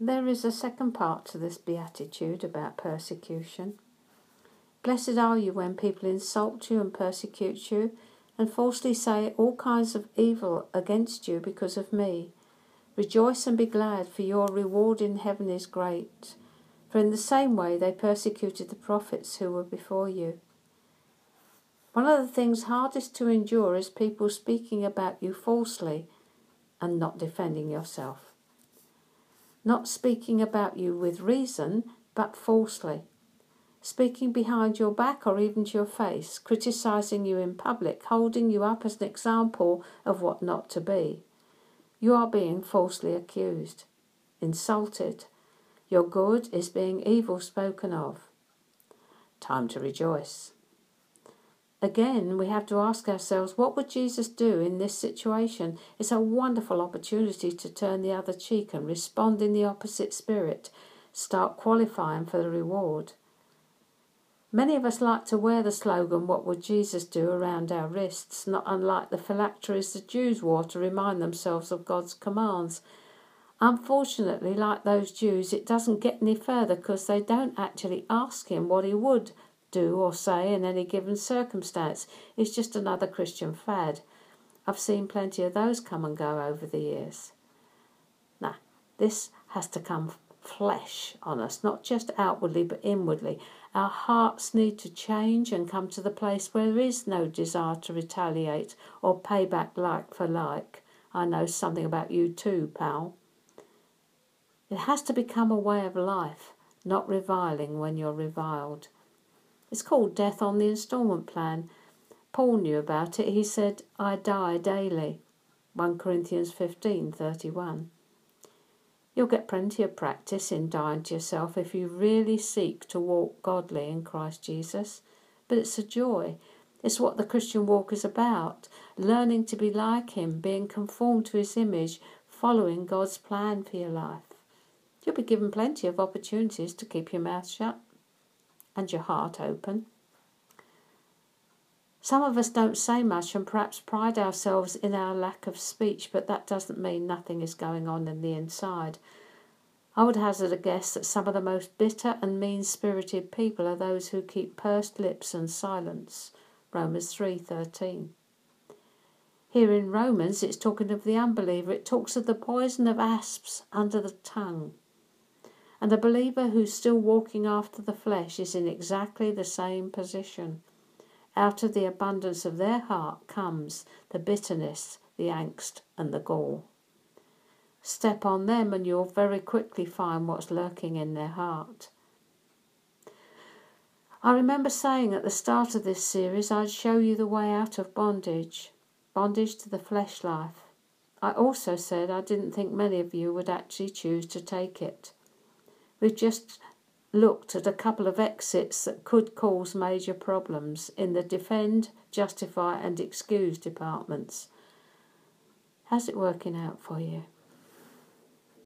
There is a second part to this beatitude about persecution. Blessed are you when people insult you and persecute you and falsely say all kinds of evil against you because of me. Rejoice and be glad, for your reward in heaven is great. For in the same way they persecuted the prophets who were before you. One of the things hardest to endure is people speaking about you falsely and not defending yourself. Not speaking about you with reason, but falsely speaking behind your back or even to your face, criticizing you in public, holding you up as an example of what not to be. You are being falsely accused, insulted. Your good is being evil spoken of. Time to rejoice. Again, we have to ask ourselves, what would Jesus do in this situation? It's a wonderful opportunity to turn the other cheek and respond in the opposite spirit. Start qualifying for the reward. Many of us like to wear the slogan, What would Jesus do, around our wrists, not unlike the phylacteries the Jews wore to remind themselves of God's commands. Unfortunately, like those Jews, it doesn't get any further because they don't actually ask him what he would do or say in any given circumstance. is just another Christian fad. I've seen plenty of those come and go over the years. Now, this has to come flesh on us, not just outwardly but inwardly. Our hearts need to change and come to the place where there is no desire to retaliate or pay back like for like. I know something about you too, pal. It has to become a way of life, not reviling when you're reviled. It's called death on the instalment plan. Paul knew about it. He said, I die daily. 1 Corinthians 15:31. You'll get plenty of practice in dying to yourself if you really seek to walk godly in Christ Jesus. But it's a joy. It's what the Christian walk is about learning to be like Him, being conformed to His image, following God's plan for your life. You'll be given plenty of opportunities to keep your mouth shut and your heart open. Some of us don't say much and perhaps pride ourselves in our lack of speech, but that doesn't mean nothing is going on in the inside. I would hazard a guess that some of the most bitter and mean spirited people are those who keep pursed lips and silence. Romans 3:13. Here in Romans it's talking of the unbeliever. It talks of the poison of asps under the tongue. And the believer who's still walking after the flesh is in exactly the same position. Out of the abundance of their heart comes the bitterness, the angst, and the gall. Step on them, and you'll very quickly find what's lurking in their heart. I remember saying at the start of this series I'd show you the way out of bondage, bondage to the flesh life. I also said I didn't think many of you would actually choose to take it. We've just looked at a couple of exits that could cause major problems in the defend, justify, and excuse departments. How's it working out for you?